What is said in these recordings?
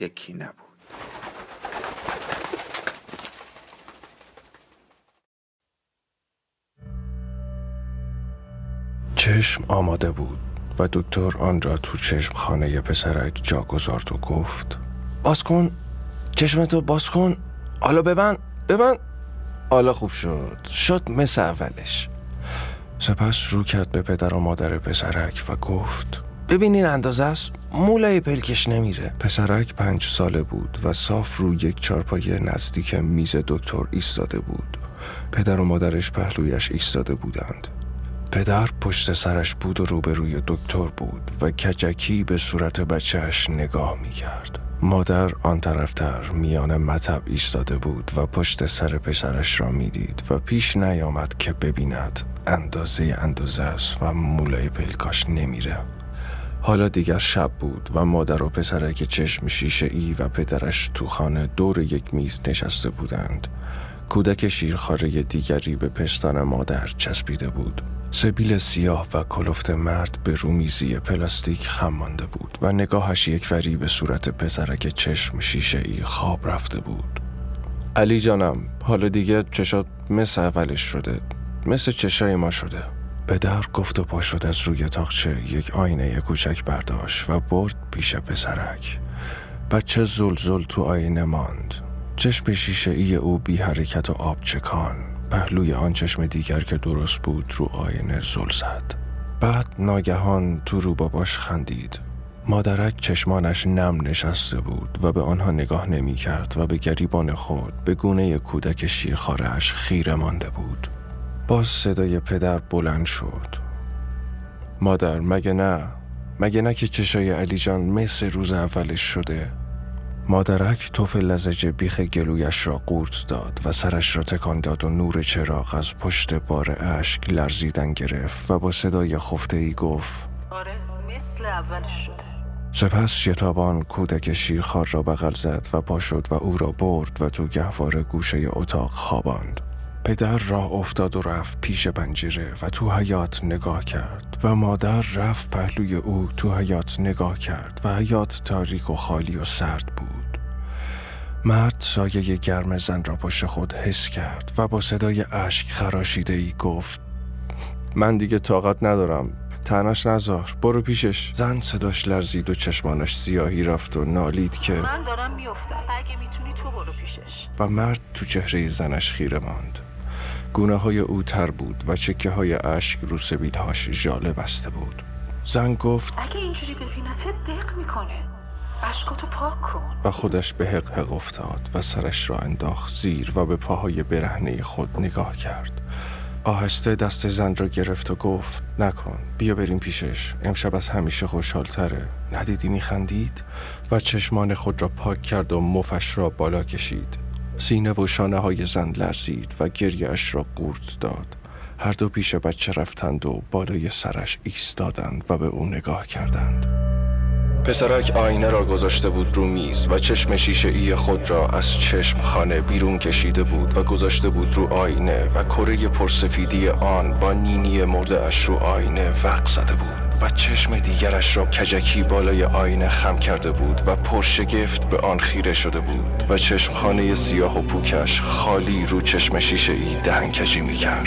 یکی نبود. چشم آماده بود و دکتر آن را تو چشم خانه پسرک جا گذارد و گفت باز کن چشمتو باز کن. حالا ببند ببند حالا خوب شد. شد مثل اولش. سپس رو کرد به پدر و مادر پسرک و گفت ببینین اندازه است مولای پلکش نمیره پسرک پنج ساله بود و صاف رو یک چارپای نزدیک میز دکتر ایستاده بود پدر و مادرش پهلویش ایستاده بودند پدر پشت سرش بود و روبروی دکتر بود و کجکی به صورت بچهش نگاه می کرد. مادر آن طرفتر میان مطب ایستاده بود و پشت سر پسرش را می‌دید و پیش نیامد که ببیند اندازه اندازه است و مولای پلکاش نمیره. حالا دیگر شب بود و مادر و پسرک چشم شیشه ای و پدرش تو خانه دور یک میز نشسته بودند. کودک شیرخواره دیگری به پستان مادر چسبیده بود. سبیل سیاه و کلفت مرد به رومیزی پلاستیک خم بود و نگاهش یک وری به صورت پسرک چشم شیشه ای خواب رفته بود. علی جانم حالا دیگه چشات مثل اولش شده مثل چشای ما شده پدر گفت و پا شد از روی تاخچه یک آینه کوچک برداشت و برد پیش پسرک. بچه زلزل تو آینه ماند. چشم شیشه ای او بی حرکت و آب چکان. پهلوی آن چشم دیگر که درست بود رو آینه زل زد. بعد ناگهان تو رو باباش خندید. مادرک چشمانش نم نشسته بود و به آنها نگاه نمی کرد و به گریبان خود به گونه کودک شیرخارش خیره مانده بود. باز صدای پدر بلند شد. مادر مگه نه؟ مگه نه که چشای علی جان مثل روز اولش شده؟ مادرک توف لزج بیخ گلویش را قورت داد و سرش را تکان داد و نور چراغ از پشت بار اشک لرزیدن گرفت و با صدای خفته ای گفت آره مثل اولش شده. سپس شتابان کودک شیرخوار را بغل زد و پا شد و او را برد و تو گهواره گوشه اتاق خواباند. پدر راه افتاد و رفت پیش پنجره و تو حیات نگاه کرد و مادر رفت پهلوی او تو حیات نگاه کرد و حیات تاریک و خالی و سرد بود. مرد سایه گرم زن را پشت خود حس کرد و با صدای اشک خراشیده ای گفت من دیگه طاقت ندارم. تناش نزار برو پیشش. زن صداش لرزید و چشمانش سیاهی رفت و نالید که من دارم میافتم. اگه می‌تونی تو برو پیشش. و مرد تو چهره زنش خیره ماند. گونه های او تر بود و چکه های اشک رو سبیلهاش ژاله بسته بود. زن گفت اگه اینجوری ببینته دق می‌کنه؟ اشکاتو پاک کن. و خودش به حق حق افتاد و سرش را انداخت زیر و به پاهای برهنه خود نگاه کرد. آهسته دست زن را گرفت و گفت نکن بیا بریم پیشش امشب از همیشه خوشحالتره. ندیدی میخندید؟ و چشمان خود را پاک کرد و مفش را بالا کشید. سینه و شانه های زن لرزید و گریهش را قورت داد. هر دو پیش بچه رفتند و بالای سرش ایستادند و به او نگاه کردند. پسرک آینه را گذاشته بود رو میز و چشم شیشه ای خود را از چشم خانه بیرون کشیده بود و گذاشته بود رو آینه و کره پرسفیدی آن با نینی مرده اش رو آینه وقت زده بود. و چشم دیگرش را کجکی بالای آینه خم کرده بود و پرشگفت به آن خیره شده بود و چشم خانه سیاه و پوکش خالی رو چشم شیشه ای دهنکجی می کرد.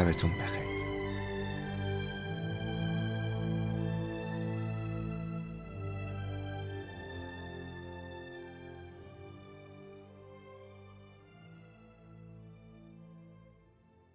شبتون بخیر.